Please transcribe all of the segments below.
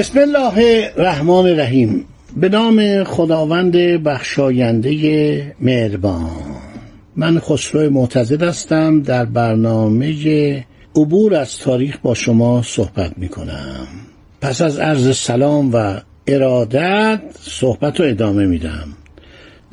بسم الله الرحمن الرحیم. به نام خداوند بخشاینده مهربان. من خسرو معتزد هستم. در برنامه عبور از تاریخ با شما صحبت می کنم پس از عرض سلام و ارادت صحبت رو ادامه میدم.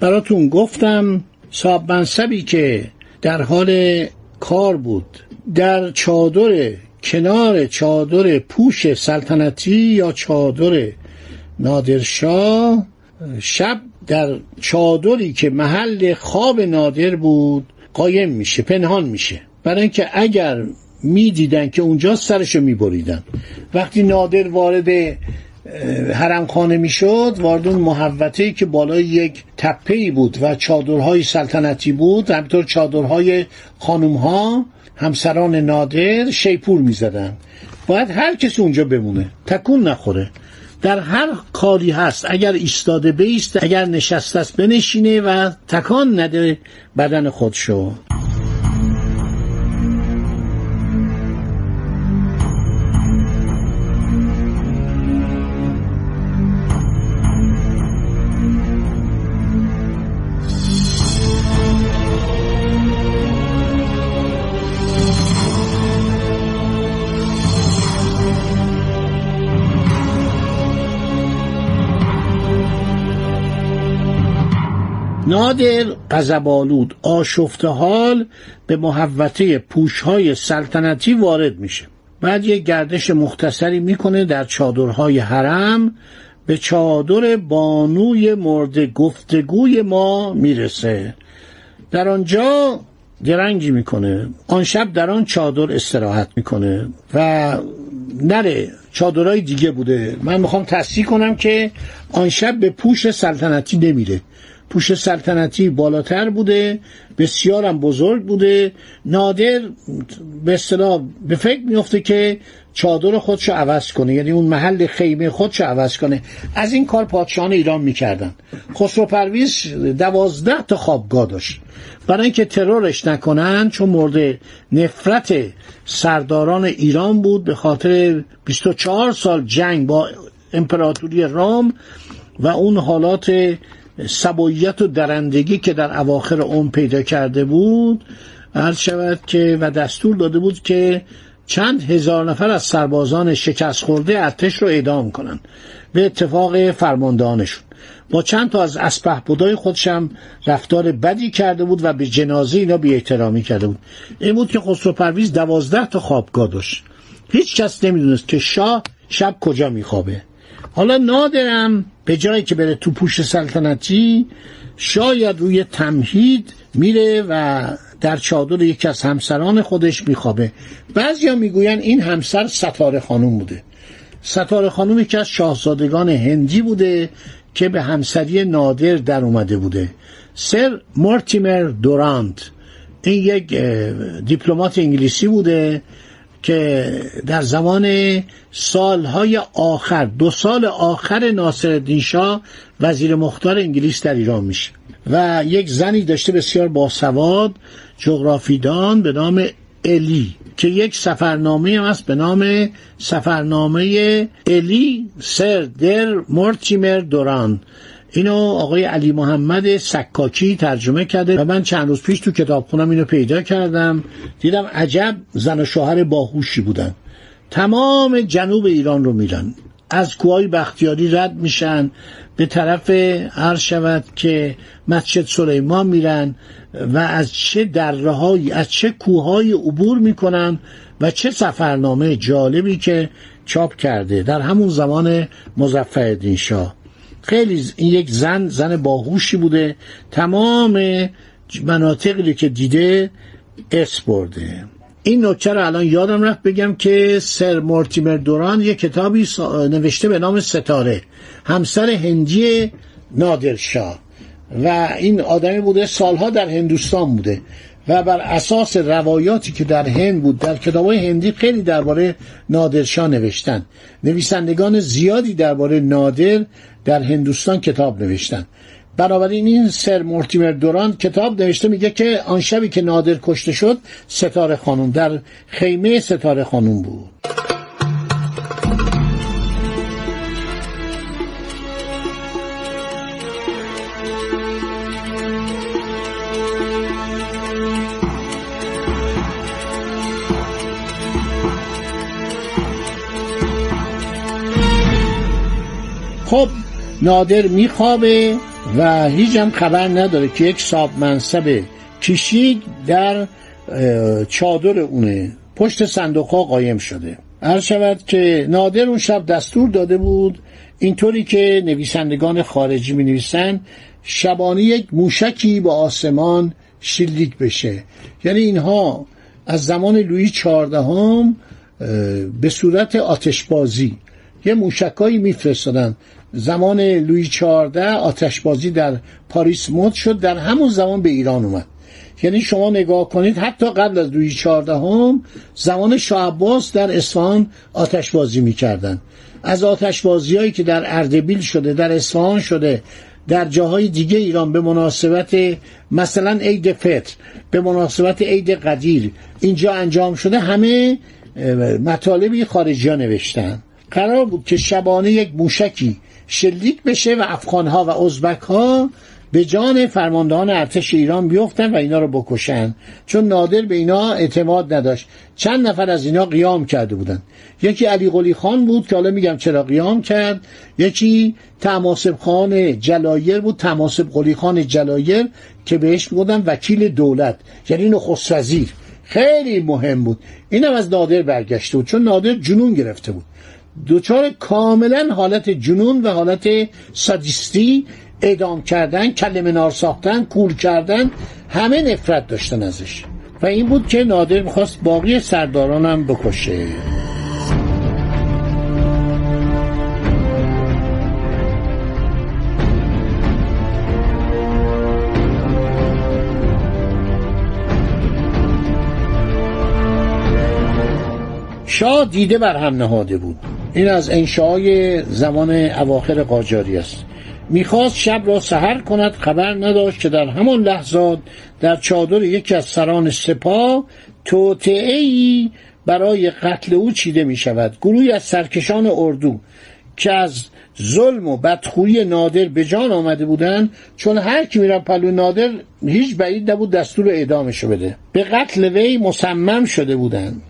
براتون گفتم صاحب منصبی که در حال کار بود در چادر کنار چادر پوش سلطنتی یا چادر نادرشاه؟ شب در چادری که محل خواب نادر بود قایم میشه پنهان میشه. برای اینکه اگر می‌دیدن که اونجا سرشو میبریدن. وقتی نادر وارد حرم خانه می‌شد وارد اون محوطه که بالای یک تپه بود و چادرهای سلطنتی بود همینطور چادرهای خانوم ها همسران نادر شیپور می‌زدن. باید هر کسی اونجا بمونه. تکون نخوره. در هر کاری هست. اگر ایستاده بیست اگر نشسته است بنشینه و تکان نده بدن خودشو. نادر قزبالود آشفته حال به محوطه پوشهای سلطنتی وارد میشه. بعد یک گردش مختصری می‌کنه در چادرهای حرم به چادر بانوی مرد گفتگوی ما می‌رسه. در آنجا درنگی می‌کنه. آن شب در آن چادر استراحت می‌کنه و نره. چادرهای دیگه بوده. من می‌خوام تصدیح کنم که آن شب به پوش سلطنتی نمیره. پوش سلطنتی بالاتر بوده بسیارم بزرگ بوده. نادر به اصطلاح به فکر میفته که چادر خودشو عوض کنه یعنی اون محل خیمه خودشو عوض کنه. از این کار پادشاهان ایران می‌کردن. خسرو پرویز دوازده تا خوابگاه داشت. برای اینکه ترورش نکنن چون مورد نفرت سرداران ایران بود به خاطر 24 سال جنگ با امپراتوری رام و اون حالات سباییت و درندگی که در اواخر اون پیدا کرده بود عرض شود که و دستور داده بود که چند هزار نفر از سربازان شکست خورده ارتش رو اعدام کنند به اتفاق فرماندهانشون. با چند تا از اسپه بودای خودشم رفتار بدی کرده بود و به جنازه اینا بی احترامی کرده بود. این بود که خسرو پرویز دوازده تا خوابگاه داشت. هیچ کس نمی‌دونست که شاه شب کجا میخوابه. حالا نادرم به جایی که بره تو پوش سلطنتی شاید روی تمهید میره و در چادر یکی از همسران خودش میخوابه. بعضیا می‌گوین این همسر ستاره خانوم بوده. ستاره خانوم یکی از شاهزادگان هندی بوده که به همسری نادر در اومده بوده. سر مورتیمر دورانت این یک دیپلمات انگلیسی بوده. که در زمان سالهای آخر دو سال آخر ناصر شاه وزیر مختار انگلیس در ایران میشه. و یک زنی داشته بسیار باسواد جغرافیدان به نام الی که یک سفرنامه هم هست به نام سفرنامه الی سر در مورتیمر دوران. اینو آقای علی محمد سکاکی ترجمه کرده و من چند روز پیش تو کتاب خونم اینو پیدا کردم. دیدم عجب زن و شوهر باهوشی بودن. تمام جنوب ایران رو میرن از کوهای بختیاری رد میشن. به طرف عرض شود که مسجد سلیمان میرن و از چه دره از چه کوههای عبور می‌کنن و چه سفرنامه جالبی که چاپ کرده. در همون زمان مزفر شاه. خیلی این یک زن زن باهوشی بوده. تمام مناطقی که دیده اس برده. این نکته رو الان یادم رفت بگم که سر مورتیمر دوران یه کتابی نوشته به نام ستاره. همسر هندی نادرشاه. و این آدمی بوده سالها در هندوستان بوده. و بر اساس روایاتی که در هند بود در کتابای هندی خیلی درباره نادرشاه نوشتن. نویسندگان زیادی درباره نادر در هندوستان کتاب نوشتن. بنابراین این سر مورتیمر دوران کتاب نوشته میگه که آن شبی که نادر کشته شد ستاره خانم در خیمه ستاره خانم بود. خب نادر میخوابه و هیچ هم خبر نداره که یک صاحب منصب کشید در چادر اونه. پشت صندوق ها قایم شده. هر شود که نادر اون شب دستور داده بود اینطوری که نویسندگان خارجی می نویسن شبانه یک موشکی با آسمان شلیک بشه. یعنی اینها از زمان لویی چهاردهم به صورت آتشبازی یه موشکایی میفرستادن. زمان لوی چهارده آتشبازی در پاریس مد شد در همون زمان به ایران اومد. یعنی شما نگاه کنید حتی قبل از لوی هم زمان شاه در اصفهان آتشبازی می‌کردن. از آتشبازی هایی که در اردبیل شده در اصفهان شده در جاهای دیگه ایران به مناسبت مثلا عید فطر به مناسبت عید قدیر اینجا انجام شده همه مطالبی خارجی ها نوشتن. قرار بود که شبانه یک موشکی شلیک بشه و افغانها و ازبک ها به جان فرماندهان ارتش ایران بیفتن و اینا رو بکشن. چون نادر به اینا اعتماد نداشت. چند نفر از اینا قیام کرده بودن. یکی علی قلی خان بود که حالا میگم چرا قیام کرد. یکی تماسب خان جلایر بود تماسب قلی خان جلایر که بهش می‌گفتن وکیل دولت یعنی نخست وزیر. خیلی مهم بود. اینم از نادر برگشته بود. چون نادر جنون گرفته بود. دوچار کاملا حالت جنون و حالت سادیستی اعدام کردن کلمه نار ساختن کول کردن همه نفرت داشتن ازش. و این بود که نادر می‌خواست باقی سردارانم بکشه. شاه دیده بر هم نهاده بود. این از انشاءای زمان اواخر قاجاری است. می‌خواست شب را سهر کند خبر نداشت که در همان لحظات در چادر یکی از سران سپاه توطعه برای قتل او چیده می شود گروهی از سرکشان اردو که از ظلم و بدخویی نادر به جان آمده بودند چون هر کی میرن پلو نادر هیچ بعید نبود دستور اعدامشو بده. به قتل وی مصمم شده بودند.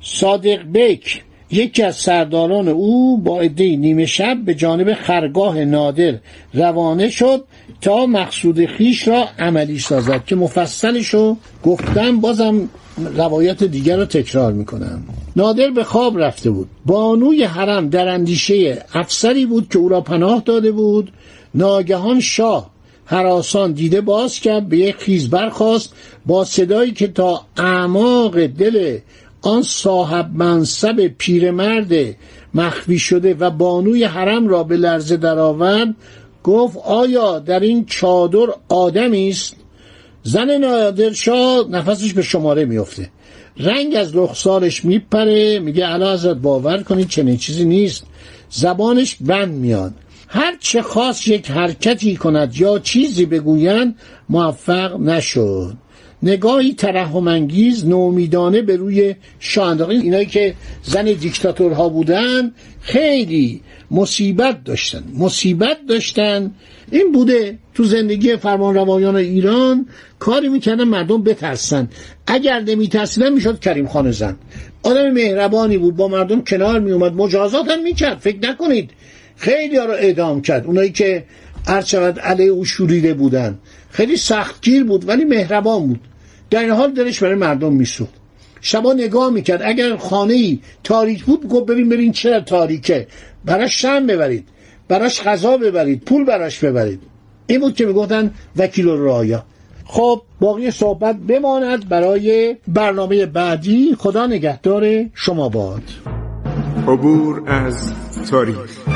صادق بیک یکی از سرداران او با عده نیمه شب به جانب خرگاه نادر روانه شد تا مقصود خیش را عملی سازد که مفصلش رو گفتم بازم روایت دیگر رو تکرار می‌کنم. نادر به خواب رفته بود. بانوی حرم در اندیشه افسری بود که او را پناه داده بود. ناگهان شاه حراسان دیده باز کرد به یک خیز برخواست با صدایی که تا اعماق دل آن صاحب منصب پیرمرد مخفی شده و بانوی حرم را به لرزه درآورد گفت آیا در این چادر آدمی است؟ زن نادرشاه نفسش به شماره میفته رنگ از رخسارش میپره میگه الان ازت باور کنید چنین چیزی نیست. زبانش بند میاد. هر چه خواست یک حرکتی کند یا چیزی بگویند موفق نشد. نگاهی ترحم انگیز نومیدانه به روی شاه اینایی که زن دیکتاتورها بودن خیلی مصیبت داشتن. مصیبت داشتن. این بوده تو زندگی فرمان روایان ایران کاری می‌کردن مردم بترسن. اگر نمیترسیدن می‌شد کریم خان زن. آدم مهربانی بود با مردم کنار میومد مجازات هم می‌کرد. فکر نکنید. خیلی ها رو اعدام کرد. اونایی که هرچقدر علیه او شوریده بودن. خیلی سختگیر بود ولی مهربان بود. در این حال دلش برای مردم میسوخت. شبا نگاه می‌کرد. اگر خانه ای تاریک بود گفت بریم بریم چرا تاریکه. براش شم ببرید. براش غذا ببرید. پول براش ببرید. این بود که می‌گفتن وکیل رایا خب باقی صحبت بماند برای برنامه بعدی. خدا نگهدار شما باد. عبور از تاریخ